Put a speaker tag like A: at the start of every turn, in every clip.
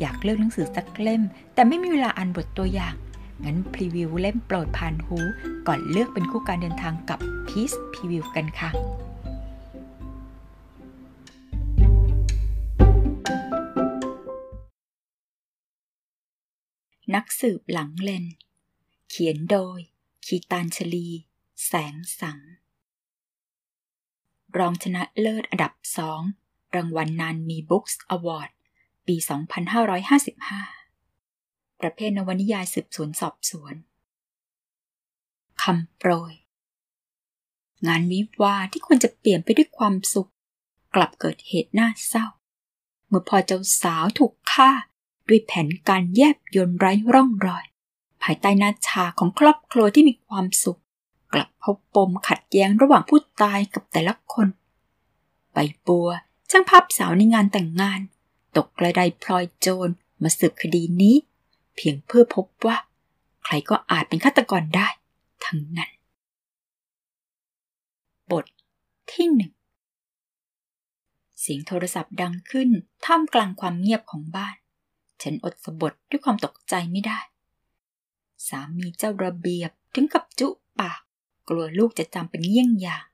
A: อยากเลือกหนังสือสักเล่ม แต่ไม่มีเวลาอ่านบทตัวอย่าง งั้นพรีวิวเล่มโปรดผ่านหู ก่อนเลือกเป็นคู่การเดินทางกับ Peace Preview กันค่ะนักสืบหลังเลน เขียนโดย คีตานชลี แสงสัง รองชนะเลิศอันดับสองรางวัลนานมีบุ๊กส์อวอร์ด 2555 ประเภทนวนิยายสืบสวนสอบสวนคำโปรย งานวิวาที่ควรจะเปลี่ยนไปด้วยความสุข กลับเกิดเหตุน่าเศร้า เมื่อพอเจ้าสาวถูกฆ่าด้วยแผนการแยบยนไร้ร่องรอย ภายใต้หน้าชาของครอบครัวที่มีความสุข กลับพบปมขัดแย้งระหว่างผู้ตายกับแต่ละคน ใบบัวช่างภาพสาวในงานแต่งงาน ตกกระไดพลอยโจรมาสืบคดีนี้ เพียงเพื่อพบว่า ใครก็อาจเป็นฆาตกรได้ ทั้งนั้น บทที่หนึ่งเสียงโทรศัพท์ดังขึ้นท่ามกลางความเงียบของบ้าน ฉันอดสะบดด้วยความตกใจไม่ได้ สามีเจ้าระเบียบถึงกับจุปาก กลัวลูกจะจำเป็นเยี่ยงอย่าง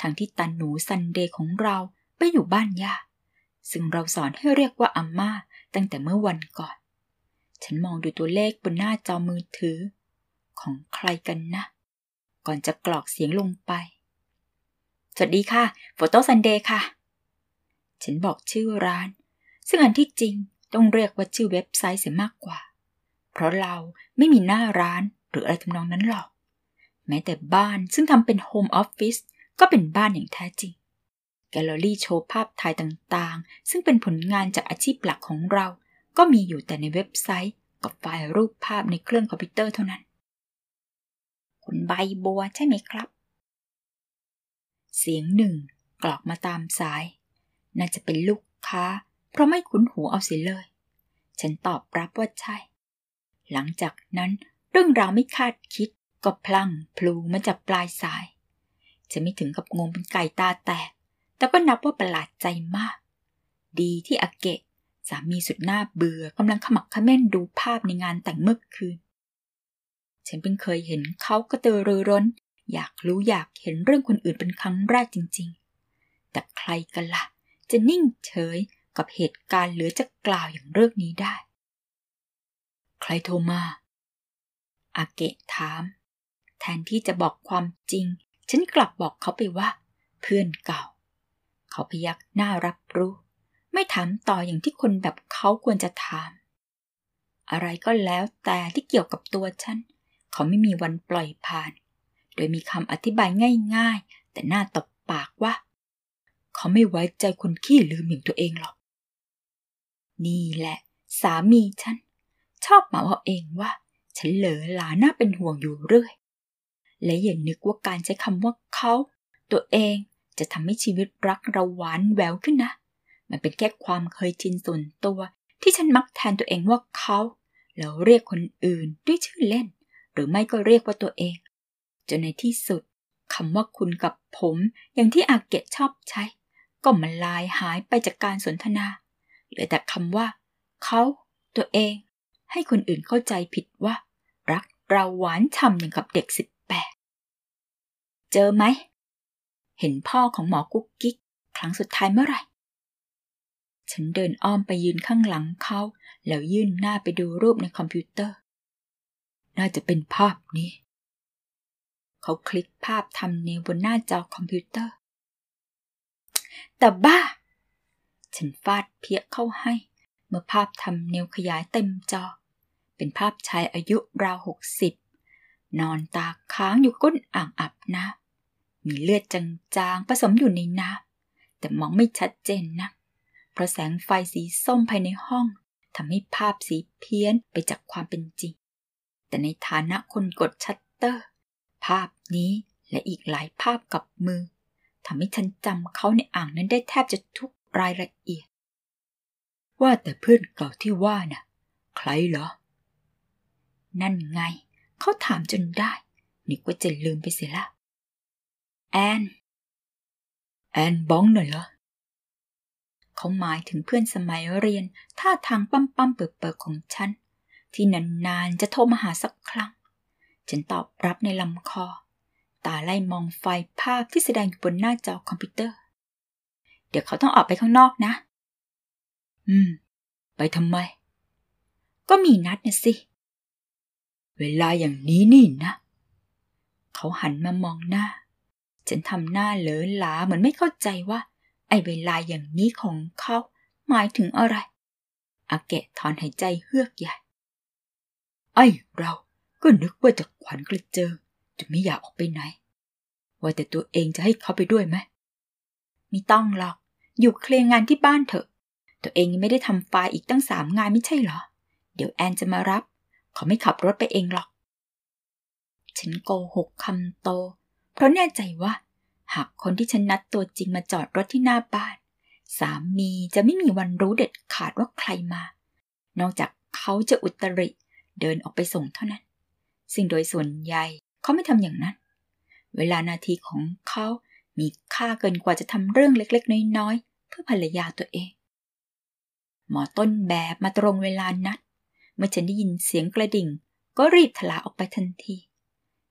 A: ทั้งที่ตันหนูซันเดย์ของเราไปอยู่บ้านย่า ซึ่งเราสอนให้เรียกว่าอาม่าตั้งแต่เมื่อวันก่อน ฉันมองดูตัวเลขบนหน้าจอมือถือ ของใครกันนะ ก่อนจะกรอกเสียงลงไป สวัสดีค่ะโฟโต้ซันเดย์ค่ะ ฉันบอกชื่อร้าน ซึ่งอันที่จริงต้องเรียกว่าชื่อเว็บไซต์เสียมากกว่า เพราะเราไม่มีหน้าร้านหรืออะไรทำนองนั้นหรอก แม้แต่บ้านซึ่งทำเป็นโฮมออฟฟิศก็เป็นบ้านอย่างแท้จริง แกลเลอรี่โชว์ภาพถ่ายต่างๆ ซึ่งเป็นผลงานจากอาชีพหลักของเรา ก็มีอยู่แต่ในเว็บไซต์ กับไฟล์รูปภาพในเครื่องคอมพิวเตอร์เท่านั้น คุณใบบัวใช่ไหมครับ เสียงหนึ่งกรอกมาตามสาย น่าจะเป็นลูกค้า เพราะไม่คุ้นหูเอาเสียเลย ฉันตอบรับว่าใช่ หลังจากนั้นเรื่องราวไม่คาดคิดก็พลั้งพลูมาจากปลายสาย จะไม่ถึงกับงงเป็นไก่ตาแตก แต่ก็นับว่าประหลาดใจมาก ดีที่อาเกะ สามีสุดหน้าเบื่อกำลังขมักขม้นดูภาพในงานแต่งเมื่อคืน ฉันเพิ่งเคยเห็นเขากระตือรือร้น อยากรู้อยากเห็นเรื่องคนอื่นเป็นครั้งแรกจริง ๆ แต่ใครกันละ่ะ จะนิ่งเฉยกับเหตุการณ์เหลือจะกล่าวอย่างเรื่องนี้ได้ ใครโทรมาอาเกะถาม แทนที่จะบอกความจริง ฉันกลับบอกเขาไปว่า เพื่อนเก่า เขาพยักหน้ารับรู้ ไม่ถามต่ออย่างที่คนแบบเขาควรจะถาม อะไรก็แล้วแต่ที่เกี่ยวกับตัวฉัน เขาไม่มีวันปล่อยผ่าน โดยมีคำอธิบายง่ายๆ แต่หน่าตบปากว่า เขาไม่ไว้ใจคนขี้ลืมอย่างตัวเองหรอก นี่แหละ สามีฉัน ชอบมาเอาเองว่า ฉันเหลอหลาน่าเป็นห่วงอยู่เรื่อยและอย่านึกว่าการใช้คำว่าเขา ตัวเอง จะทำให้ชีวิตรักเราหวานแววขึ้นนะ มันเป็นแค่ความเคยชินส่วนตัวที่ฉันมักแทนตัวเองว่าเขาแล้วเรียกคนอื่นด้วยชื่อเล่น หรือไม่ก็เรียกว่าตัวเอง จนในที่สุดคำว่าคุณกับผมอย่างที่อาเกะชอบใช้ ก็มันลายหายไปจากการสนทนาเหลือแต่คำว่า เขาตัวเอง ให้คนอื่นเข้าใจผิดว่า รักเราหวานฉ่ำอย่างกับเด็กสิบแปดเจอไหม เห็นพ่อของหมอกุ๊กกิ๊กครั้งสุดท้ายเมื่อไหร่ ฉันเดินอ้อมไปยืนข้างหลังเขา แล้วยื่นหน้าไปดูรูปในคอมพิวเตอร์ น่าจะเป็นภาพนี้ เขาคลิกภาพทำเนวบนหน้าจอคอมพิวเตอร์ แต่บ้า ฉันฟาดเพี้ยเข้าให้ เมื่อภาพทำเนวขยายเต็มจอ เป็นภาพชายอายุราวหกสิบนอนตาค้างอยู่ก้นอ่างอาบน้ำ มีเลือดจางๆผสมอยู่ในน้ำแต่มองไม่ชัดเจนนะเพราะแสงไฟสีส้มภายในห้องทำให้ภาพสีเพี้ยนไปจากความเป็นจริง แต่ในฐานะคนกดชัตเตอร์ ภาพนี้และอีกหลายภาพกับมือทำให้ฉันจำเขาในอ่างนั้นได้แทบจะทุกรายละเอียด ว่าแต่เพื่อนเก่าที่ว่าน่ะ ใครเหรอ นั่นไง เขาถามจนได้นึกว่าจะลืมไปเสียละ แอน แอนบ้องหน่อยเหรอเขาหมายถึงเพื่อนสมัยเรียนท่าทางปั้มปั้มเปิดเปิดของฉัน ที่นานๆจะโทรมาหาสักครั้ง ฉันตอบรับในลำคอ ตาไล่มองไฟภาพที่แสดงอยู่บนหน้าจอคอมพิวเตอร์ เดี๋ยวเขาต้องออกไปข้างนอกนะ อืม ไปทำไม ก็มีนัดนะสิ เวลาอย่างนี้นี่นะ เขาหันมามองหน้า ฉันทำหน้าเหลอหลาเหมือนไม่เข้าใจว่า ไอ้เวลาอย่างนี้ของเขา หมายถึงอะไร อาเกะถอนหายใจเฮือกใหญ่ ไอ้เราก็นึกว่าจะขวัญกระเจิงจะไม่อยากออกไปไหน ว่าแต่ตัวเองจะให้เขาไปด้วยไหมไม่ต้องหรอก อยู่เคลียร์งานที่บ้านเถอะ ตัวเองยังไม่ได้ทำไฟล์อีกตั้งสามงานไม่ใช่เหรอ เดี๋ยวแอนจะมารับ เขาไม่ขับรถไปเองหรอก ฉันโกหกคำโต เพราะแน่ใจว่า หากคนที่ฉันนัดตัวจริงมาจอดรถที่หน้าบ้าน สามีจะไม่มีวันรู้เด็ดขาดว่าใครมา นอกจากเขาจะอุตริเดินออกไปส่งเท่านั้นสิ่งโดยส่วนใหญ่เขาไม่ทำอย่างนั้น เวลานาทีของเขามีค่าเกินกว่าจะทำเรื่องเล็กๆ น้อยๆ เพื่อภรรยาตัวเอง หมอต้นแบบมาตรงเวลานัด เมื่อฉันได้ยินเสียงกระดิ่ง ก็รีบทลาออกไปทันที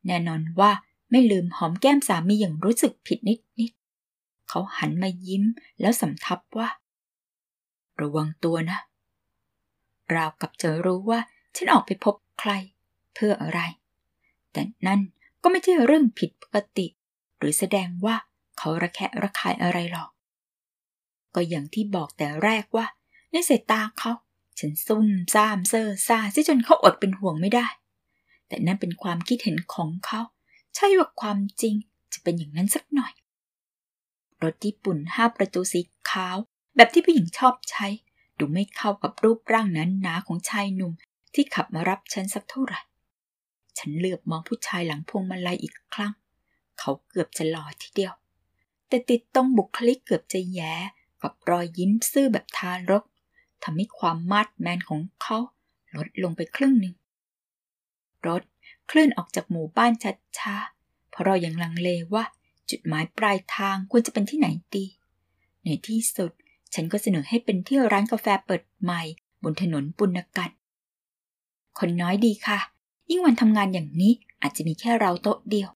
A: แน่นอนว่า ไม่ลืมหอมแก้มสามีอย่างรู้สึกผิดนิดๆเขาหันมายิ้มแล้วสำทับว่า ระวังตัวนะ ราวกับจะรู้ว่าฉันออกไปพบใคร เพื่ออะไร แต่นั่นก็ไม่ใช่เรื่องผิดปกติ หรือแสดงว่าเขาระแคะระคายอะไรหรอก ก็อย่างที่บอกแต่แรกว่า ในสายตาเขา ฉันซุ่มซ่ามเซ่อซาซิจนเขาอดเป็นห่วงไม่ได้ แต่นั่นเป็นความคิดเห็นของเขา ใช่ว่าความจริงจะเป็นอย่างนั้นสักหน่อย รถญี่ปุ่นห้าประตูสีขาว แบบที่ผู้หญิงชอบใช้ ดูไม่เข้ากับรูปร่างนั้นหนาของชายหนุ่มที่ขับมารับฉันสักเท่าไหร่ ฉันเลือบมองผู้ชายหลังพวงมาลัยอีกครั้ง เขาเกือบจะหล่อทีเดียว แต่ติดตรงบุคลิกเกือบจะแย่กับรอยยิ้มซื่อแบบทารกทำให้ความมาดแมนของเขาลดลงไปครึ่งหนึ่ง รถ เคลื่อนออกจากหมู่บ้านช้าๆ เพราะเรายังลังเลว่าจุดหมายปลายทางควรจะเป็นที่ไหนดี ในที่สุด ฉันก็เสนอให้เป็นที่ร้านกาแฟเปิดใหม่ บนถนนปุณกัน คนน้อยดีค่ะ ยิ่งวันทำงานอย่างนี้อาจจะมีแค่เราโต๊ะเดียว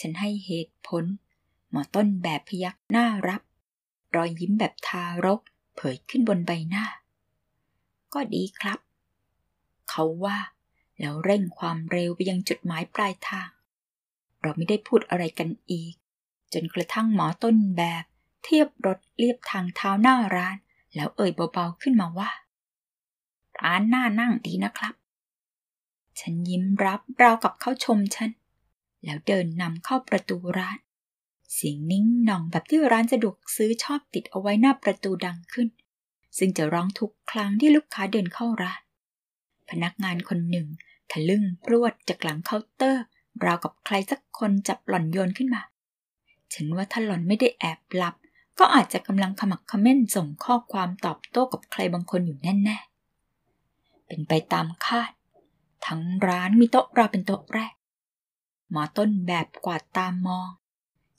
A: ฉันให้เหตุผล หมอต้นแบบพยักหน้ารับ รอยยิ้มแบบทารก เผยขึ้นบนใบหน้า ก็ดีครับ เขาว่า แล้วเร่งความเร็วไปยังจุดหมายปลายทาง เราไม่ได้พูดอะไรกันอีก จนกระทั่งหมอต้นแบบ เทียบรถเรียบทางเท้าหน้าร้าน แล้วเอ่ยเบาๆขึ้นมาว่า ร้านหน่านั่งดีนะครับ ฉันยิ้มรับราวกับเข้าชมฉัน แล้วเดินนำเข้าประตูร้านเสียงนิ่งหน่องแบบที่ร้านสะดวกซื้อชอบติดเอาไว้หน้าประตูดังขึ้น ซึ่งจะร้องทุกครั้งที่ลูกค้าเดินเข้าร้าน พนักงานคนหนึ่ง ทะลึ่งพรวดจากหลังเคาน์เตอร์ ราวกับใครสักคนจับหล่อนโยนขึ้นมา ฉันว่าถ้าหล่อนไม่ได้แอบหลับ ก็อาจจะกำลังขมักขม้นส่งข้อความตอบโต้กับใครบางคนอยู่แน่ๆ เป็นไปตามคาด ทั้งร้านมีโต๊ะเราเป็นโต๊ะแรก หมอต้นแบบกวาดตามมอง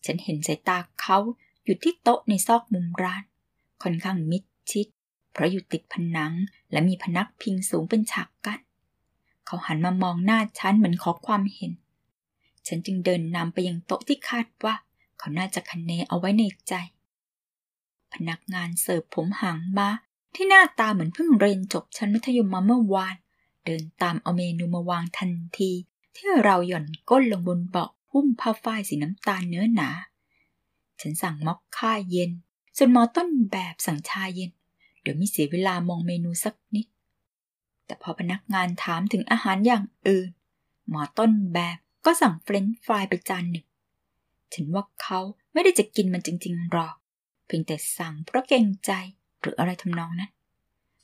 A: ฉันเห็นสายตาเขาอยู่ที่โต๊ะในซอกมุมร้าน ค่อนข้างมิดชิด เพราะอยู่ติดผนังและมีพนักพิงสูงเป็นฉากกัน้นเขาหันมามองหน้าฉันเหมือนขอความเห็น ฉันจึงเดินนำไปยังโต๊ะที่คาดว่า เขาน่าจะคันเนเอาไว้ในใจ พนักงานเสิร์ฟผมหางมาที่หน้าตาเหมือนเพิ่งเรียนจบชั้นมัธยมมาเมื่อวาน เดินตามเอาเมนูมาวางทันที ที่เราหย่อนก้นลงบนเบาะหุ้มผ้าฝ้ายสีน้ำตาลเนื้อหนา ฉันสั่งม็อกค่าเย็น ส่วนหมอต้นแบบสั่งชาเย็น ดี๋ยวไม่เสียเวลามองเมนูสักนิด แต่พอพนักงานถามถึงอาหารอย่างอื่น หมอต้นแบบก็สั่งเฟรนช์ฟรายไปจานหนึ่ง ฉันว่าเขาไม่ได้จะกินมันจริงๆหรอก เพียงแต่สั่งเพราะเกรงใจหรืออะไรทำนองนั้น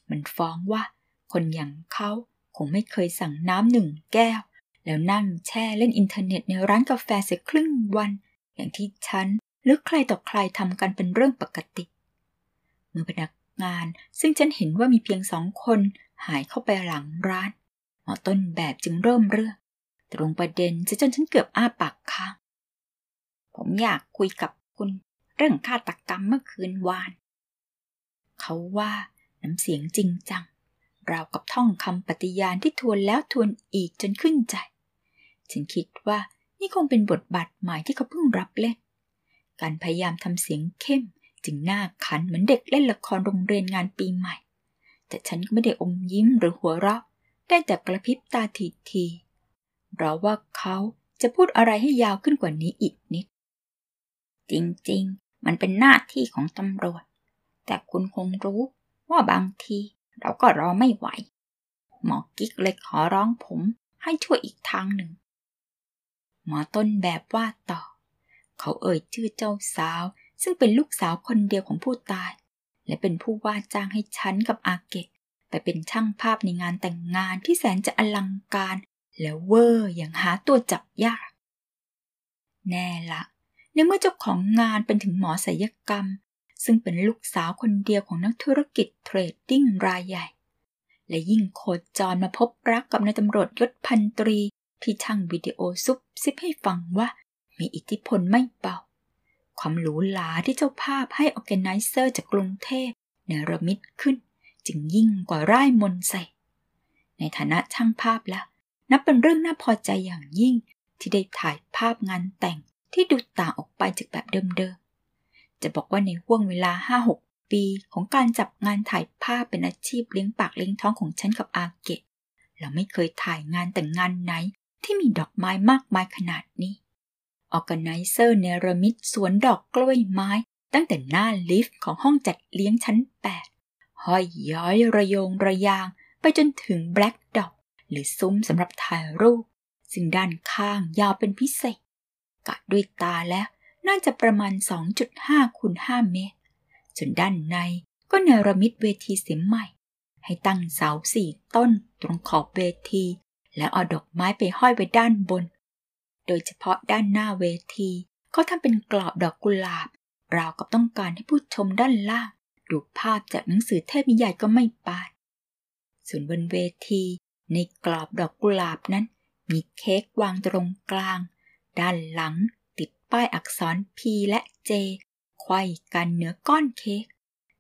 A: มันฟ้องว่าคนอย่างเขาคงไม่เคยสั่งน้ำหนึ่งแก้ว แล้วนั่งแช่เล่นอินเทอร์เน็ตในร้านกาแฟเสียครึ่งวัน อย่างที่ฉันหรือใครต่อใครทำกันเป็นเรื่องปกติ เมื่อพนัก งาน ซึ่งฉันเห็นว่ามีเพียงสองคนหายเข้าไปหลังร้าน หมอต้นแบบจึงเริ่มเรื่อง ตรงประเด็นจะจนฉันเกือบอ้าปากค้างผมอยากคุยกับคุณเรื่องฆาตกรรมเมื่อคืนวาน เขาว่าน้ำเสียงจริงจัง ราวกับท่องคำปฏิญาณที่ทวนแล้วทวนอีกจนขึ้นใจ ฉันคิดว่านี่คงเป็นบทบาทใหม่ที่เขาเพิ่งรับเล่น การพยายามทำเสียงเข้ม จึงน่าขันเหมือนเด็กเล่นละครโรงเรียนงานปีใหม่ แต่ฉันก็ไม่ได้อมยิ้มหรือหัวเราะ ได้แต่กระพริบตาทีทีรอว่าเขาจะพูดอะไรให้ยาวขึ้นกว่านี้อีกนิด จริงๆ มันเป็นหน้าที่ของตำรวจ แต่คุณคงรู้ว่าบางทีเราก็รอไม่ไหว หมอกิ๊กเลยขอร้องผมให้ช่วยอีกทางหนึ่ง หมอต้นแบบว่าต่อ เขาเอ่ยชื่อเจ้าสาว ซึ่งเป็นลูกสาวคนเดียวของผู้ตาย และเป็นผู้ว่าจ้างให้ฉันกับอาเกะไปเป็นช่างภาพในงานแต่งงานที่แสนจะอลังการ และเวอร์อย่างหาตัวจับยาก แน่ละในเมื่อเจ้าของงานเป็นถึงหมอศัลยกรรม ซึ่งเป็นลูกสาวคนเดียวของนักธุรกิจเทรดดิ้งรายใหญ่ และยิ่งโคจรมาพบรักกับนายตำรวจยศพันตรีที่ช่างวิดีโอซุบซิบให้ฟังว่ามีอิทธิพลไม่เบา ความหรูหราที่เจ้าภาพให้ออแกไนเซอร์จากกรุงเทพเนรมิตขึ้น จึงยิ่งกว่าร่ายมนใส่ ในฐานะช่างภาพแล้ว นับเป็นเรื่องน่าพอใจอย่างยิ่งที่ได้ถ่ายภาพงานแต่งที่ดูต่างออกไปจากแบบเดิมๆ จะบอกว่าในห่วงเวลา 5-6 ปีของการจับงานถ่ายภาพเป็นอาชีพเลี้ยงปากเลี้ยงท้องของฉันกับอาเกะ เราไม่เคยถ่ายงานแต่งงานไหนที่มีดอกไม้มากมายขนาดนี้ ออกไนเซอร์เนรมิตสวนดอกกล้วยไม้ ตั้งแต่หน้าลิฟต์ของห้องจัดเลี้ยงชั้น 8 ห้อยย้อยระโยงระยาง ไปจนถึงแบล็กดอกหรือซุ้มสำหรับถ่ายรูป ซึ่งด้านข้างยาวเป็นพิเศษ กะด้วยตาแล้วน่าจะประมาณ 2.5คูณ5เมตร ส่วนด้านในก็เนรมิตเวทีเสียใหม่ ให้ตั้งเสาสี่ต้นตรงขอบเวที และเอาดอกไม้ไปห้อยไว้ด้านบน โดยเฉพาะด้านหน้าเวทีก็ทำเป็นกรอบดอกกุหลาบ ราวกับต้องการให้ผู้ชมด้านล่าง ดูภาพจากหนังสือเทพนิยายก็ไม่ปานส่วนบนเวที ในกรอบดอกกุหลาบนั้น มีเค้กวางตรงกลาง ด้านหลังติดป้ายอักษร P และ J ไขว้กันเหนือก้อนเค้ก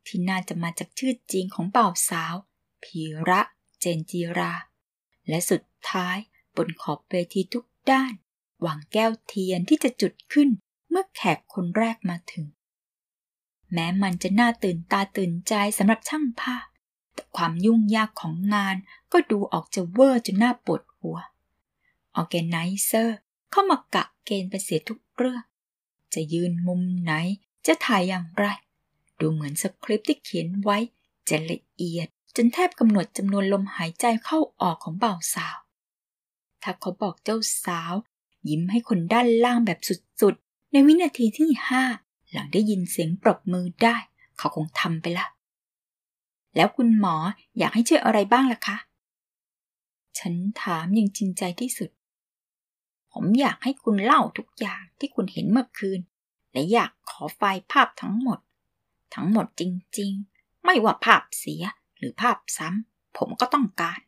A: ที่น่าจะมาจากชื่อจริงของบ่าวสาว พีระ เจนจีรา และสุดท้ายบนขอบเวทีทุกด้าน วางแก้วเทียนที่จะจุดขึ้นเมื่อแขกคนแรกมาถึง แม้มันจะน่าตื่นตาตื่นใจสำหรับช่างภาพ แต่ความยุ่งยากของงานก็ดูออกจะเวอร์จนน่าปวดหัว ออแกไนเซอร์เข้ามากะเกณฑ์ไปเสียทุกเรื่อง จะยืนมุมไหน จะถ่ายอย่างไร ดูเหมือนสคริปต์ที่เขียนไว้จะละเอียดจนแทบกำหนดจำนวนลมหายใจเข้าออกของบ่าวสาว ถ้าเขาบอกเจ้าสาว ยิ้มให้คนด้านล่างแบบสุดๆ ในวินาทีที่ห้าหลังได้ยินเสียงปรบมือได้ เขาคงทำไปละ แล้วคุณหมออยากให้ช่วยอะไรบ้างล่ะคะ ฉันถามอย่างจริงใจที่สุด ผมอยากให้คุณเล่าทุกอย่างที่คุณเห็นเมื่อคืน และอยากขอไฟล์ภาพทั้งหมด ทั้งหมดจริงๆ ไม่ว่าภาพเสียหรือภาพซ้ำผมก็ต้องการ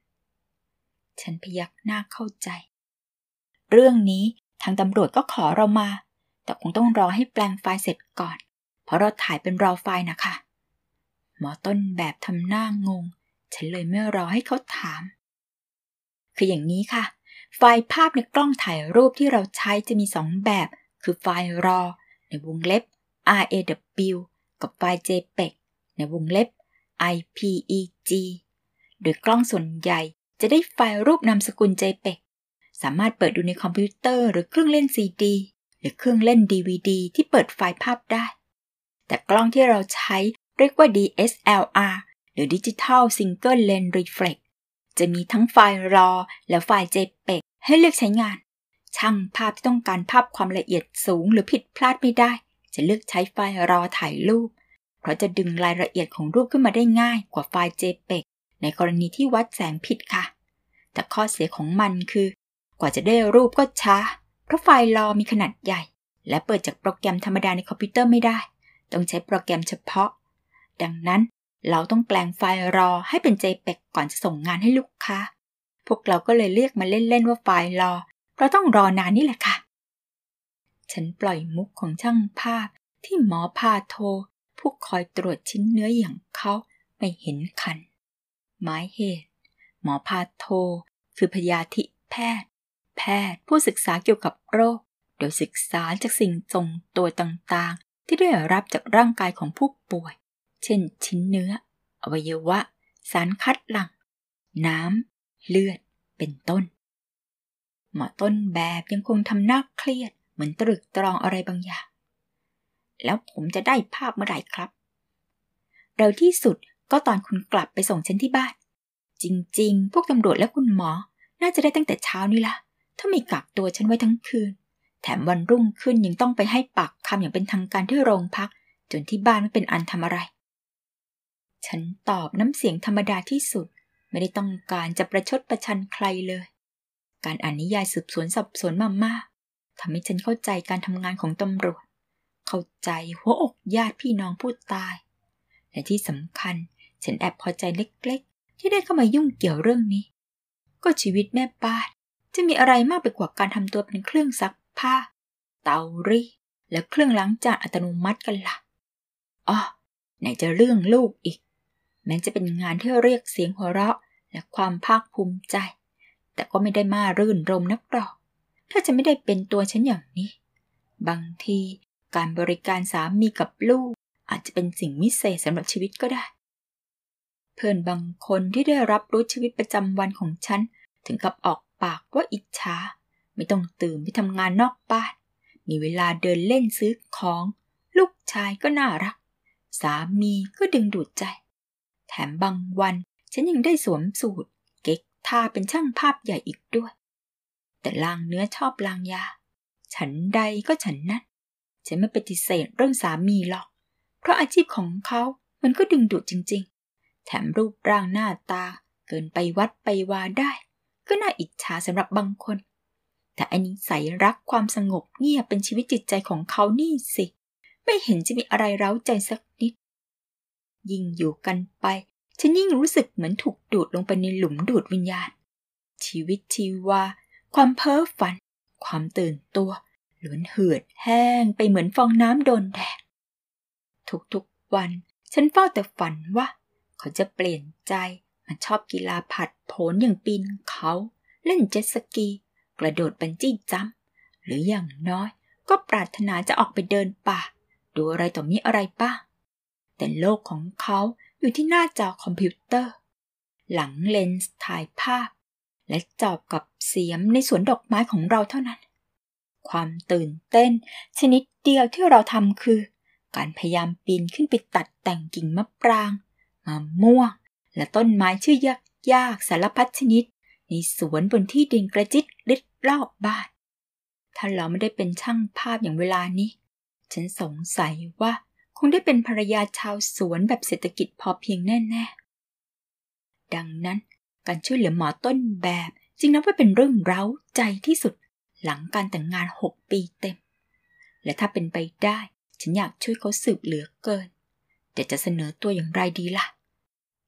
A: ฉันพยักหน้าเข้าใจ เรื่องนี้ทางตำรวจก็ขอเรามา แต่คงต้องรอให้แปลงไฟล์เสร็จก่อน เพราะเราถ่ายเป็นรอไฟล์นะคะ หมอต้นแบบทำหน้างง ฉันเลยไม่รอให้เขาถาม คืออย่างนี้ค่ะ ไฟล์ภาพในกล้องถ่ายรูปที่เราใช้จะมีสองแบบ คือไฟล์ RAW ในวงเล็บ RAW กับไฟล์ JPEG ในวงเล็บ IPEG โดยกล้องส่วนใหญ่จะได้ไฟล์รูปนามสกุล JPEG สามารถเปิดดูในคอมพิวเตอร์หรือเครื่องเล่น CD หรือเครื่องเล่น DVD ที่เปิดไฟล์ภาพได้ แต่กล้องที่เราใช้เรียกว่า DSLR หรือ Digital Single Lens Reflex จะมีทั้งไฟล์ RAW และไฟล์ JPEG ให้เลือกใช้งาน ช่างภาพที่ต้องการภาพความละเอียดสูงหรือผิดพลาดไม่ได้ จะเลือกใช้ไฟล์ RAW ถ่ายรูป เพราะจะดึงรายละเอียดของรูปขึ้นมาได้ง่ายกว่าไฟล์ JPEG ในกรณีที่วัดแสงผิดค่ะ แต่ข้อเสียของมันคือ กว่าจะได้รูปก็ช้า เพราะไฟล์ RAW มีขนาดใหญ่ และเปิดจากโปรแกรมธรรมดาในคอมพิวเตอร์ไม่ได้ ต้องใช้โปรแกรมเฉพาะ ดังนั้นเราต้องแปลงไฟล์รอให้เป็น JPEG ก่อนจะส่งงานให้ลูกค้า พวกเราก็เลยเรียกมาเล่นๆว่าไฟล์รอ เพราะต้องรอนานนี่แหละค่ะ ฉันปล่อยมุกของช่างภาพที่หมอพาโท ผู้คอยตรวจชิ้นเนื้ออย่างเขาเขาไม่เห็นคัน หมายเหตุ หมอพาโท คือพยาธิแพทย์ แพทย์ ผู้ศึกษาเกี่ยวกับโรค โดยศึกษาจากสิ่งทรงตัวต่างๆ ที่ได้รับจากร่างกายของผู้ป่วย เช่น ชิ้นเนื้อ อวัยวะ สารคัดหลั่ง น้ำ เลือด เป็นต้น หมอต้นแบบยังคงทำหน้าเครียด เหมือนตรึกตรองอะไรบางอย่าง แล้วผมจะได้ภาพเมื่อไหร่ครับ เร็วที่สุดก็ตอนคุณกลับไปส่งฉันที่บ้าน จริง ๆ พวกตำรวจและคุณหมอ น่าจะได้ตั้งแต่เช้านี่ละ ถ้าไม่กักตัวฉันไว้ทั้งคืน แถมวันรุ่งขึ้นยังต้องไปให้ปากคำอย่างเป็นทางการที่โรงพัก จนที่บ้านไม่เป็นอันทำอะไร ฉันตอบน้ำเสียงธรรมดาที่สุด ไม่ได้ต้องการจะประชดประชันใครเลย การอ่านนิยายสืบสวนสอบสวนมามากทำให้ฉันเข้าใจการทำงานของตำรวจ เข้าใจหัวอกญาติพี่น้องผู้ตาย และที่สำคัญ ฉันแอบพอใจเล็กๆ ที่ได้เข้ามายุ่งเกี่ยวเรื่องนี้ ก็ชีวิตแม่บ้าน จะมีอะไรมากไปกว่าการทำตัวเป็นเครื่องซักผ้า เตารีดและเครื่องล้างจานอัตโนมัติกันละ่ะอ๋อไหนจะเรื่องลูกอีก แม้จะเป็นงานที่เรียกเสียงหัวเราะและความภาคภูมิใจ แต่ก็ไม่ได้มารื่นรมนักหรอก ถ้าจะไม่ได้เป็นตัวฉันอย่างนี้ บางทีการบริการสามีกับลูก อาจจะเป็นสิ่งวิเศษสำหรับชีวิตก็ได้ เพื่อนบางคนที่ได้รับรู้ชีวิตประจำวันของฉัน ถึงกับออก ปากว่าอิจฉาไม่ต้องตื่นไปทำงานนอกบ้าน มีเวลาเดินเล่นซื้อของ ลูกชายก็น่ารัก สามีก็ดึงดูดใจ แถมบางวันฉันยังได้สวมสูตร เก๊กท่าเป็นช่างภาพใหญ่อีกด้วย แต่ลางเนื้อชอบลางยา ฉันใดก็ฉันนั้น ฉันไม่ปฏิเสธเรื่องสามีหรอก เพราะอาชีพของเขามันก็ดึงดูดจริง ๆ แถมรูปร่างหน้าตาเกินไปวัดไปวาได้ ก็น่าอิจฉาสำหรับบางคน แต่อันนี้ใส่รักความสงบเงียบเป็นชีวิตจิตใจของเขานี่สิ ไม่เห็นจะมีอะไรเร้าใจสักนิด ยิ่งอยู่กันไป ฉันยิ่งรู้สึกเหมือนถูกดูดลงไปในหลุมดูดวิญญาณ ชีวิตชีวา ความเพ้อฝัน ความตื่นตัวล้วนเหือดแห้งไปเหมือนฟองน้ำโดนแดดทุกๆวัน ฉันเฝ้าแต่ฝันว่า เขาจะเปลี่ยนใจ มันชอบกีฬาผัดโผนอย่างปีนเขา เล่นเจ็ตสกี กระโดดบันจี้จัมหรืออย่างน้อยก็ปรารถนาจะออกไปเดินป่า ดูอะไรต่อมีอะไรบ้าแต่โลกของเขาอยู่ที่หน้าจอคอมพิวเตอร์ หลังเลนส์ถ่ายภาพ และจอบกับเสียมในสวนดอกไม้ของเราเท่านั้น ความตื่นเต้น ชนิดเดียวที่เราทำคือ การพยายามปีนขึ้นไปตัดแต่งกิ่งมะปรางมะม่วง และต้นไม้ชื่อยากยากสารพัดชนิด ในสวนบนที่ดินกระจิตริดรอบบ้าน ถ้าเราไม่ได้เป็นช่างภาพอย่างเวลานี้ ฉันสงสัยว่าคงได้เป็นภรรยาชาวสวนแบบเศรษฐกิจพอเพียงแน่ ๆ ดังนั้นการช่วยเหลือหมอต้นแบบจึงนับว่าเป็นเรื่องเร้าใจที่สุดหลังการแต่งงานหกปีเต็ม และถ้าเป็นไปได้ ฉันอยากช่วยเขาสืบเหลือเกิน แต่จะเสนอตัวอย่างไรดีละ่ะ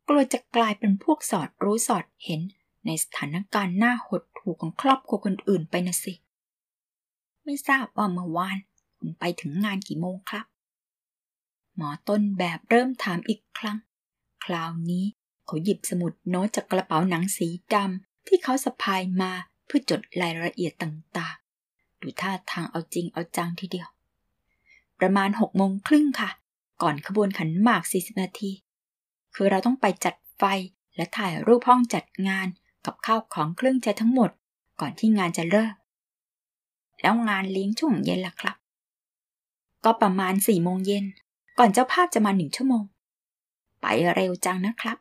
A: กลัวจะกลายเป็นพวกสอดรู้สอดเห็นในสถานการณ์หน้าหดหู่ของครอบครัวคนอื่นไปนะสิ ไม่ทราบว่าเมื่อวานคุณไปถึงงานกี่โมงครับ หมอต้นแบบเริ่มถามอีกครั้ง คราวนี้เขาหยิบสมุดโน้ตจากกระเป๋าหนังสีดำที่เขาสะพายมาเพื่อจดรายละเอียดต่างๆ ดูท่าทางเอาจริงเอาจังทีเดียว ประมาณหกโมงครึ่งค่ะ ก่อนขบวนขันหมากสี่สิบนาที คือเราต้องไปจัดไฟ และถ่ายรูปห้องจัดงานกับข้าวของเครื่องใช้ทั้งหมด ก่อนที่งานจะเริ่มแล้วงานเลี้ยงช่วงเย็นล่ะครับ ก็ประมาณสี่โมงเย็น ก่อนเจ้าภาพจะมาหนึ่งชั่วโมง ไปเร็วจังนะครับ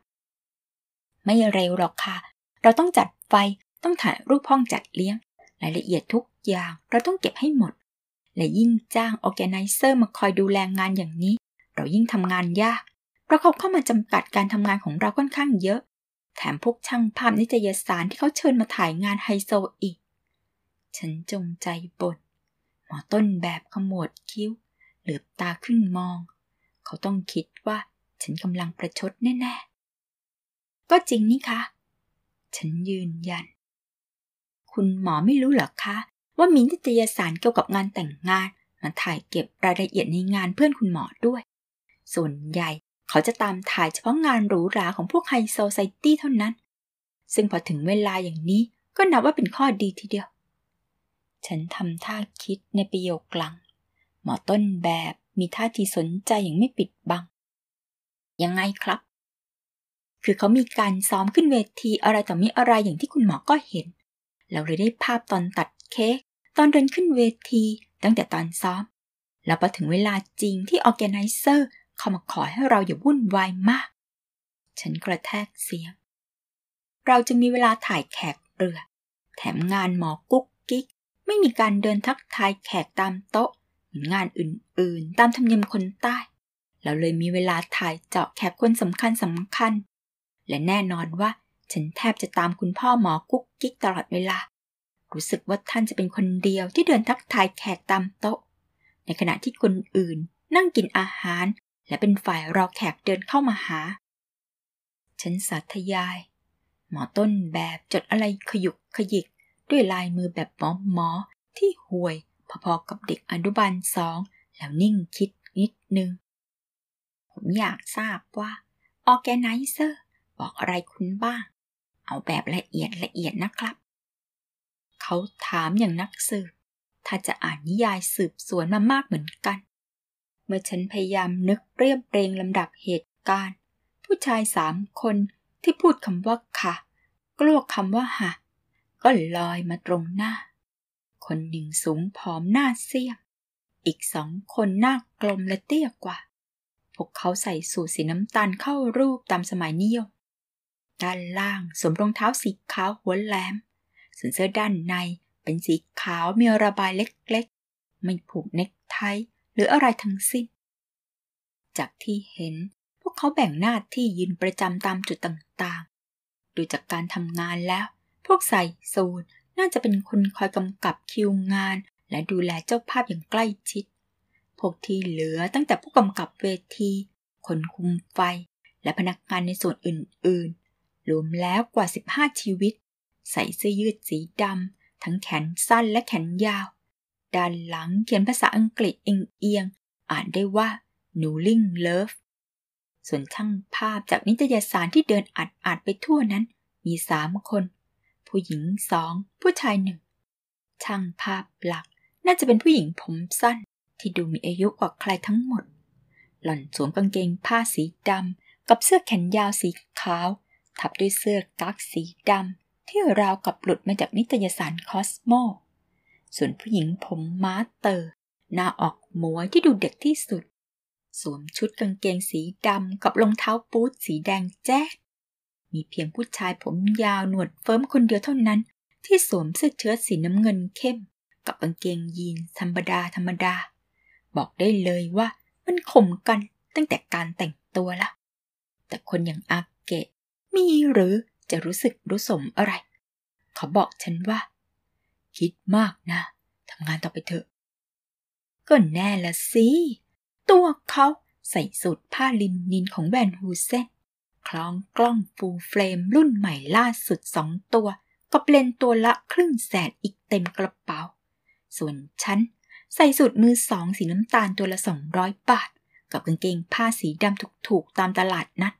A: ไม่เร็วหรอกค่ะ เราต้องจัดไฟ ต้องถ่ายรูปห้องจัดเลี้ยง รายละเอียดทุกอย่างเราต้องเก็บให้หมด และยิ่งจ้างออแกไนเซอร์มาคอยดูแลงานอย่างนี้ เรายิ่งทำงานยาก เพราะเขาเข้ามาจำกัดการทำงานของเราค่อนข้างเยอะ แถมพวกช่างภาพนิตยสารที่เขาเชิญมาถ่ายงานไฮโซอีก ฉันจงใจบน่นหมอต้นแบบขมวดคิ้ว เหลือบตาขึ้นมอง เขาต้องคิดว่าฉันกำลังประชดแน่ๆ ก็จริงนี่คะ ฉันยืนยัน คุณหมอไม่รู้หรอคะ ว่ามีนิตยสารเกี่ยวกับงานแต่งงานมาถ่ายเก็บรายละเอียดในงานเพื่อนคุณหมอด้วย ส่วนใหญ่ เขาจะตามถ่ายเฉพาะงานหรูหราของพวกไฮโซไซตี้เท่านั้น ซึ่งพอถึงเวลาอย่างนี้ก็นับว่าเป็นข้อดีทีเดียว ฉันทำท่าคิดในประโยคหลัง หมอต้นแบบมีท่าทีสนใจอย่างไม่ปิดบัง ยังไงครับ คือเขามีการซ้อมขึ้นเวทีอะไรต่อมีอะไรอย่างที่คุณหมอก็เห็น เราเลยได้ภาพตอนตัดเค้กตอนเดินขึ้นเวทีตั้งแต่ตอนซ้อม แล้วพอถึงเวลาจริงที่ออแกไนเซอร์ เขามาขอให้เราอย่าวุ่นวายมาก ฉันกระแทกเสียง เราจะมีเวลาถ่ายแขกเรือ แถมงานหมอกุ๊กกิ๊ก ไม่มีการเดินทักทายแขกตามโต๊ะเหมือนงานอื่นๆ ตามธรรมเนียมคนใต้ เราเลยมีเวลาถ่ายเจาะแขกคนสำคัญสำคัญ และแน่นอนว่าฉันแทบจะตามคุณพ่อหมอกุ๊กกิ๊กตลอดเวลา รู้สึกว่าท่านจะเป็นคนเดียวที่เดินทักทายแขกตามโต๊ะ ในขณะที่คนอื่นนั่งกินอาหาร และเป็นฝ่ายรอแขกเดินเข้ามาหา ฉันสาธยาย หมอต้นแบบจดอะไรขยุกขยิก ด้วยลายมือแบบหมอหมอที่ห่วย พอๆกับเด็กอนุบาลสอง แล้วนิ่งคิดนิดนึง ผมอยากทราบว่าออแกไนเซอร์บอกอะไรคุณบ้าง เอาแบบละเอียดละเอียดนะครับ เขาถามอย่างนักสืบ ถ้าจะอ่านนิยายสืบสวนมามากเหมือนกัน เมื่อฉันพยายามนึกเรียบเรียงลำดับเหตุการณ์ ผู้ชายสามคนที่พูดคำว่าค่ะ กลัวคำว่าหะก็ลอยมาตรงหน้า คนหนึ่งสูงผอมหน้าเสี้ยมอีกสองคนหน้ากลมและเตี้ยกว่า พวกเขาใส่สูทสีน้ำตาลเข้ารูปตามสมัยนิยม ด้านล่างสวมรองเท้าสีขาวหัวแหลมส่วนเสื้อด้านในเป็นสีขาวมีระบายเล็กๆ ไม่ผูกเน็กไท หรืออะไรทั้งสิ้น จากที่เห็นพวกเขาแบ่งหน้าที่ยืนประจำตามจุดต่างๆ ดูจากการทำงานแล้ว พวกใส่สูทน่าจะเป็นคนคอยกำกับคิวงาน และดูแลเจ้าภาพอย่างใกล้ชิด พวกที่เหลือตั้งแต่ผู้กำกับเวที คนคุมไฟ และพนักงานในส่วนอื่นๆ รวมแล้วกว่า 15 ชีวิต ใส่เสื้อยืดสีดำทั้งแขนสั้นและแขนยาว ด้านหลังเขียนภาษาอังกฤษเอียงๆอ่านได้ว่า Newling Love ส่วนช่างภาพจากนิตยสารที่เดินอัดอัดไปทั่วนั้น มีสามคน ผู้หญิงสอง ผู้ชายหนึ่ง ช่างภาพหลักน่าจะเป็นผู้หญิงผมสั้น ที่ดูมีอายุกว่าใครทั้งหมด หล่อนสวมกางเกงผ้าสีดำกับเสื้อแขนยาวสีขาว ทับด้วยเสื้อกั๊กสีดำที่ราวกับหลุดมาจากนิตยสารคอสโม ส่วนผู้หญิงผมม้าเตอร์หน้าออกหมวยที่ดูเด็กที่สุด สวมชุดกางเกงสีดำกับรองเท้าบูทสีแดงแจ๊ดมีเพียงผู้ชายผมยาวหนวดเฟิร์มคนเดียวเท่านั้น ที่สวมเสื้อเชิ้ตสีน้ำเงินเข้ม กับกางเกงยีนธรรมดาธรรมดา บอกได้เลยว่ามันข่มกันตั้งแต่การแต่งตัวละ แต่คนอย่างอาเกะมีหรือจะรู้สึกรู้สมอะไรเขาบอกฉันว่า คิดมากนะทำงานต่อไปเถอะ ก็แน่ละสิ ตัวเขาใส่สูตรผ้าลินนินของแบนฮูเซนคล้องกล้องฟูลเฟรมรุ่นใหม่ล่าสุดสองตัวกับเลนตัวละครึ่งแสนอีกเต็มกระเป๋า ส่วนฉันใส่สูตรมือสองสีน้ำตาลตัวละสองร้อยบาท กับกางเกงผ้าสีดำถูกๆตามตลาดนัด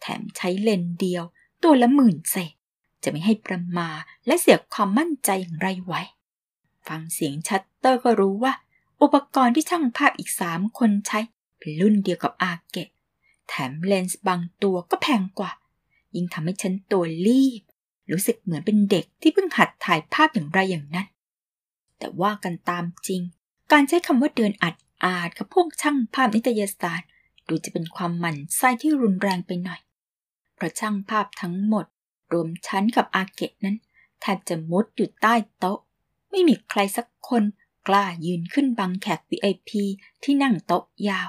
A: แถมใช้เลนเดียวตัวละหมื่นเศษ จะไม่ให้ประมาและเสียความมั่นใจอย่างไรไว้ ฟังเสียงชัตเตอร์ก็รู้ว่า อุปกรณ์ที่ช่างภาพอีกสามคนใช้เป็นรุ่นเดียวกับอาเกะ แถมเลนส์บางตัวก็แพงกว่า ยิ่งทำให้ฉันตัวรีบ รู้สึกเหมือนเป็นเด็กที่เพิ่งหัดถ่ายภาพอย่างไรอย่างนั้น แต่ว่ากันตามจริง การใช้คำว่าเดินอัดอาดกับพวกช่างภาพนิตยสารดูจะเป็นความหมั่นไส้ที่รุนแรงไปหน่อย เพราะช่างภาพทั้งหมด รวมฉันกับอาเกะนั้นแทบจะมุดอยู่ใต้โต๊ะ ไม่มีใครสักคนกล้ายืนขึ้นบังแขก VIP ที่นั่งโต๊ะยาว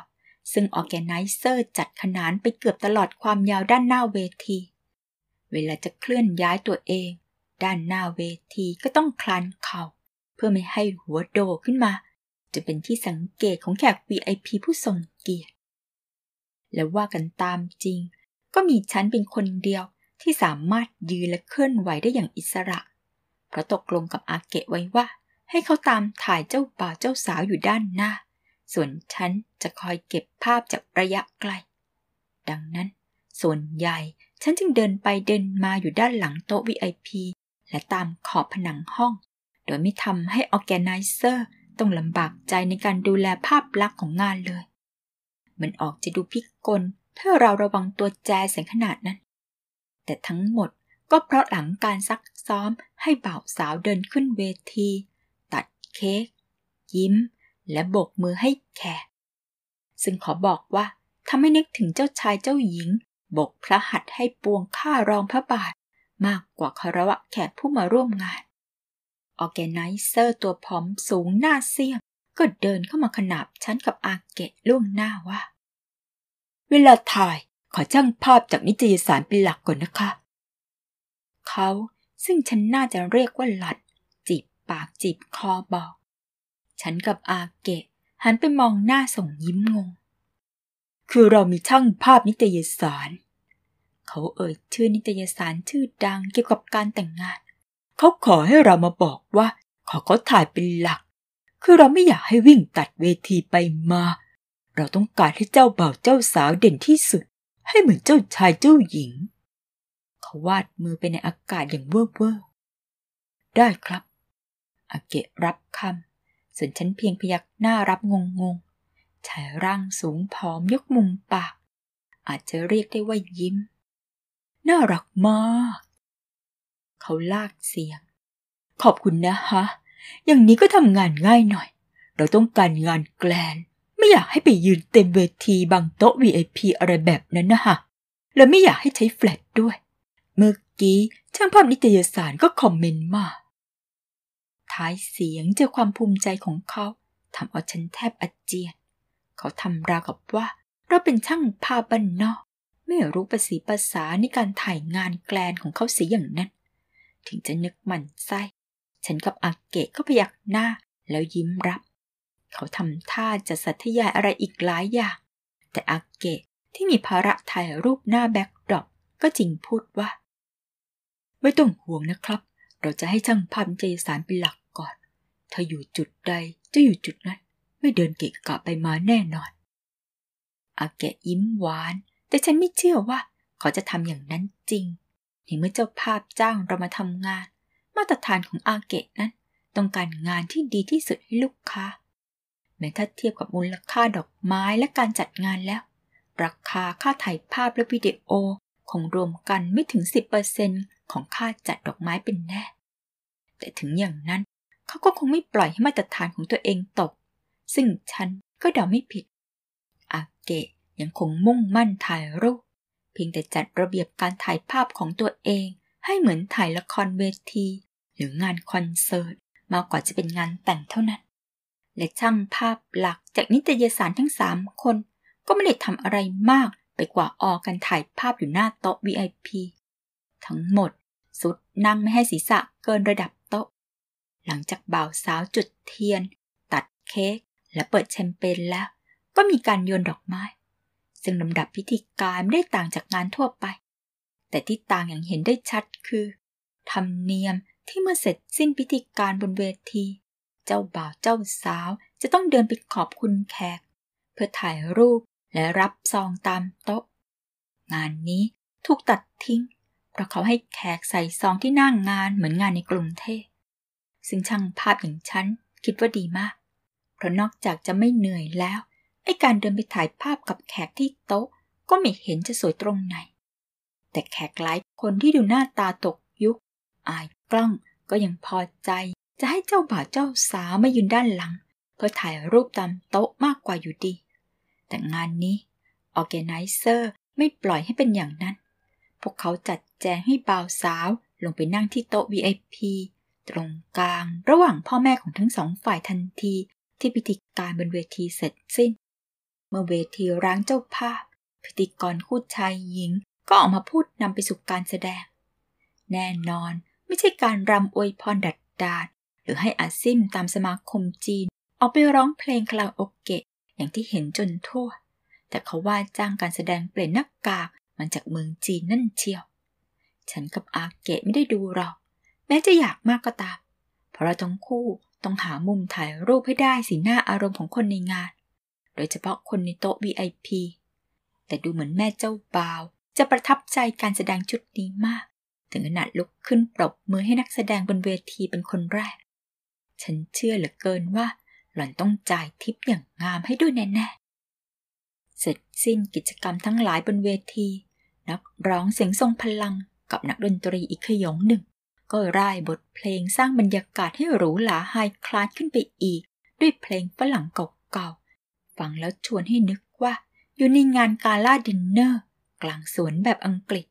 A: ซึ่งออแกไนเซอร์จัดขนานไปเกือบตลอดความยาวด้านหน้าเวที เวลาจะเคลื่อนย้ายตัวเอง ด้านหน้าเวทีก็ต้องคลานเข่า เพื่อไม่ให้หัวโดขึ้นมาจะเป็นที่สังเกตของแขก VIP ผู้ทรงเกียรติ และว่ากันตามจริง ก็มีฉันเป็นคนเดียว ที่สามารถยืนและเคลื่อนไหวได้อย่างอิสระ เพราะตกลงกับอาเกะไว้ว่า ให้เขาตามถ่ายเจ้าบ่าวเจ้าสาวอยู่ด้านหน้า ส่วนฉันจะคอยเก็บภาพจากระยะไกล ดังนั้น ส่วนใหญ่ฉันจึงเดินไปเดินมาอยู่ด้านหลังโต๊ะ VIP และตามขอบผนังห้อง โดยไม่ทำให้ออแกไนเซอร์ต้องลำบากใจในการดูแลภาพลักษณ์ของงานเลย มันออกจะดูพิกลถ้าเราระวังตัวแจแสงขนาดนั้น แต่ทั้งหมดก็เพราะหลังการซักซ้อมให้บ่าวสาวเดินขึ้นเวที ตัดเค้กยิ้ม และโบกมือให้แขกซึ่งขอบอกว่าทำให้นึกถึงเจ้าชายเจ้าหญิง บกพระหัตถ์ให้ปวงข้ารองพระบาท มากกว่าคารวะแขกผู้มาร่วมงาน ออแกไนเซอร์ตัวผอมสูงหน้าเสียมก็เดินเข้ามาขนาบฉันกับอาเกะล่วงหน้าว่า เวลาถ่าย ขอจ้างภาพจากนิตยสารเป็นหลักก่อนนะคะ เขาซึ่งฉันน่าจะเรียกว่าหลัด จีบปากจีบคอบอก ฉันกับอาเกะ หันไปมองหน้าส่งยิ้มงง คือเรามีช่างภาพนิตยสาร เขาเอ่ยชื่อนิตยสารชื่อดังเกี่ยวกับการแต่งงาน เขาขอให้เรามาบอกว่า ขอเขาถ่ายเป็นหลัก คือเราไม่อยากให้วิ่งตัดเวทีไปมา เราต้องการให้เจ้าบ่าวเจ้าสาวเด่นที่สุด ให้เหมือนเจ้าชายเจ้าหญิง เขาวาดมือไปในอากาศอย่างเว่อร์ได้ครับอาเกะรับคำส่วนฉันเพียงพยักหน้ารับงงงชายร่างสูงผอมยกมุมปาก อาจจะเรียกได้ว่ายิ้ม น่ารักมาก เขาลากเสียง ขอบคุณนะฮะ อย่างนี้ก็ทำงานง่ายหน่อย เราต้องการงานแกลน ไม่อยากให้ไปยืนเต็มเวทีบางโต๊ะ VIP อะไรแบบนั้นนะฮะและไม่อยากให้ใช้แฟลชด้วย เมื่อกี้ช่างภาพนิตยสารก็คอมเมนต์มา ท้ายเสียงเจอความภูมิใจของเขาทำเอาฉันแทบอาเจียน เขาทำราวกับว่า เราเป็นช่างภาพบ้านนอก ไม่รู้ภาษีภาษาในการถ่ายงานแกลนของเขาเสียอย่างนั้น ถึงจะนึกมันไส้ ฉันกับอาเกะก็พยักหน้าแล้วยิ้มรับ เขาทำท่าจะสัตยายอะไรอีกหลายอย่าง แต่อาเกะที่มีภาระถ่ายรูปหน้าแบ็กดรอปก็จริงพูดว่า ไม่ต้องห่วงนะครับ เราจะให้ช่างภาพใจสารเป็นหลักก่อนถ้าอยู่จุดใดจะอยู่จุดนั้น ไม่เดินเกะกะไปมาแน่นอน อาแกะยิ้มหวาน แต่ฉันไม่เชื่อว่า เขาจะทำอย่างนั้นจริงในเมื่อเจ้าภาพจ้างเรามาทำงาน มาตรฐานของอาเกะนั้น ต้องการงานที่ดีที่สุดให้ลูกค้า แม้ถ้าเทียบกับมูลค่าดอกไม้และการจัดงานแล้ว ราคาค่าถ่ายภาพและวิดีโอคงรวมกันไม่ถึง 10%ของค่าจัดดอกไม้เป็นแน่ แต่ถึงอย่างนั้นเขาก็คงไม่ปล่อยให้มาตรฐานของตัวเองตก ซึ่งฉันก็เดาไม่ผิด อาเกะยังคงมุ่งมั่นถ่ายรูป เพียงแต่จัดระเบียบการถ่ายภาพของตัวเองให้เหมือนถ่ายละครเวที หรืองานคอนเสิร์ตมากกว่าจะเป็นงานแต่งเท่านั้น และช่างภาพหลักจากนิตยสารทั้งสามคน ก็ไม่ได้ทำอะไรมากไปกว่าออกันถ่ายภาพอยู่หน้าโต๊ะ VIP ทั้งหมดสุดนั่งไม่ให้ศีรษะเกินระดับโต๊ะ หลังจากบ่าวสาวจุดเทียน ตัดเค้กและเปิดแชมเปญแล้ว ก็มีการโยนดอกไม้ ซึ่งลำดับพิธีการไม่ได้ต่างจากงานทั่วไป แต่ที่ต่างอย่างเห็นได้ชัดคือธรรมเนียมที่เมื่อเสร็จสิ้นพิธีการบนเวที เจ้าบ่าวเจ้าสาวจะต้องเดินไปขอบคุณแขก เพื่อถ่ายรูปและรับซองตามโต๊ะ งานนี้ถูกตัดทิ้ง เพราะเขาให้แขกใส่ซองที่นั่งงานเหมือนงานในกรุงเทพซึ่งช่างภาพอย่างฉันคิดว่าดีมาก เพราะนอกจากจะไม่เหนื่อยแล้วไอ้การเดินไปถ่ายภาพกับแขกที่โต๊ะก็ไม่เห็นจะสวยตรงไหน แต่แขกหลายคนที่ดูหน้าตาตกยุค อายกล้องก็ยังพอใจ จะให้เจ้าบ่าวเจ้าสาวมายืนด้านหลัง เพื่อถ่ายรูปตามโต๊ะมากกว่าอยู่ดี แต่งานนี้ออแกไนเซอร์ไม่ปล่อยให้เป็นอย่างนั้น พวกเขาจัดแจงให้บ่าวสาวลงไปนั่งที่โต๊ะ VIP ตรงกลางระหว่างพ่อแม่ของทั้งสองฝ่ายทันทีที่พิธีการบนเวทีเสร็จสิ้น เมื่อเวทีร้างเจ้าภาพ พิธีกรคู่ชายหญิงก็ออกมาพูดนำไปสู่การแสดง แน่นอนไม่ใช่การรำอวยพรดัดดาด หรือให้อาซิมตามสมาคมจีน ออกไปร้องเพลงคาราโอเกะอย่างที่เห็นจนทั่ว แต่เขาว่าจ้างการแสดงเปลี่ยนหน้ากากมันจากเมืองจีนนั่นเชียว ฉันกับอาเกะไม่ได้ดูหรอก แม้จะอยากมากก็ตาม เพราะเราทั้งคู่ต้องหามุมถ่ายรูปให้ได้สีหน้าอารมณ์ของคนในงาน โดยเฉพาะคนในโต๊ะ VIP แต่ดูเหมือนแม่เจ้าบ่าว จะประทับใจการแสดงชุดนี้มาก ถึงขนาดลุกขึ้นปรบมือให้นักแสดงบนเวทีเป็นคนแรก ฉันเชื่อเหลือเกินว่า หล่อนต้องจ่ายทิปอย่างงามให้ด้วยแน่ๆ เสร็จสิ้นกิจกรรมทั้งหลายบนเวที นักร้องเสียงทรงพลังกับนักดนตรีอีกขยงหนึ่ง ก็ร่ายบทเพลงสร้างบรรยากาศให้หรูหราไฮคลาสขึ้นไปอีก ด้วยเพลงฝรั่งเก่าๆ ฟังแล้วชวนให้นึกว่า อยู่ในงานกาล่าดินเนอร์ กลางสวนแบบอังกฤษ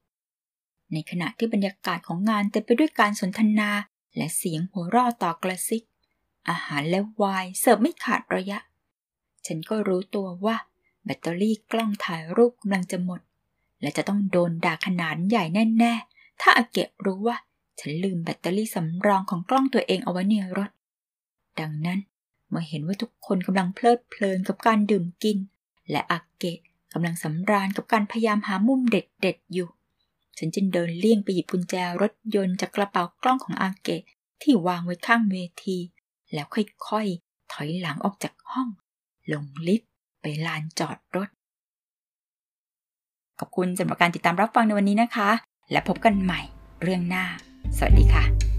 A: ในขณะที่บรรยากาศของงานเต็มไปด้วยการสนทนาและเสียงหัวเราะต่อกระซิก อาหารและไวน์เสิร์ฟไม่ขาดระยะ ฉันก็รู้ตัวว่าแบตเตอรี่กล้องถ่ายรูปกำลังจะหมด และจะต้องโดนด่าขนาดใหญ่แน่ๆ ถ้าอาเกะรู้ว่า ฉันลืมแบตเตอรี่สำรองของกล้องตัวเองเอาไว้ในรถ ดังนั้นเมื่อเห็นว่าทุกคนกำลังเพลิดเพลินกับการดื่มกิน และอาเกะกำลังสำราญกับการพยายามหามุมเด็ดๆอยู่ ฉันจึงเดินเลี่ยงไปหยิบกุญแจรถยนต์จากกระเป๋ากล้องของอาเกะที่วางไว้ข้างเวที แล้วค่อยๆ ถอยหลังออกจากห้อง ลงลิฟต์ไปลานจอดรถ ขอบคุณสำหรับการติดตามรับฟังในวันนี้นะคะ และพบกันใหม่เรื่องหน้า สวัสดีค่ะ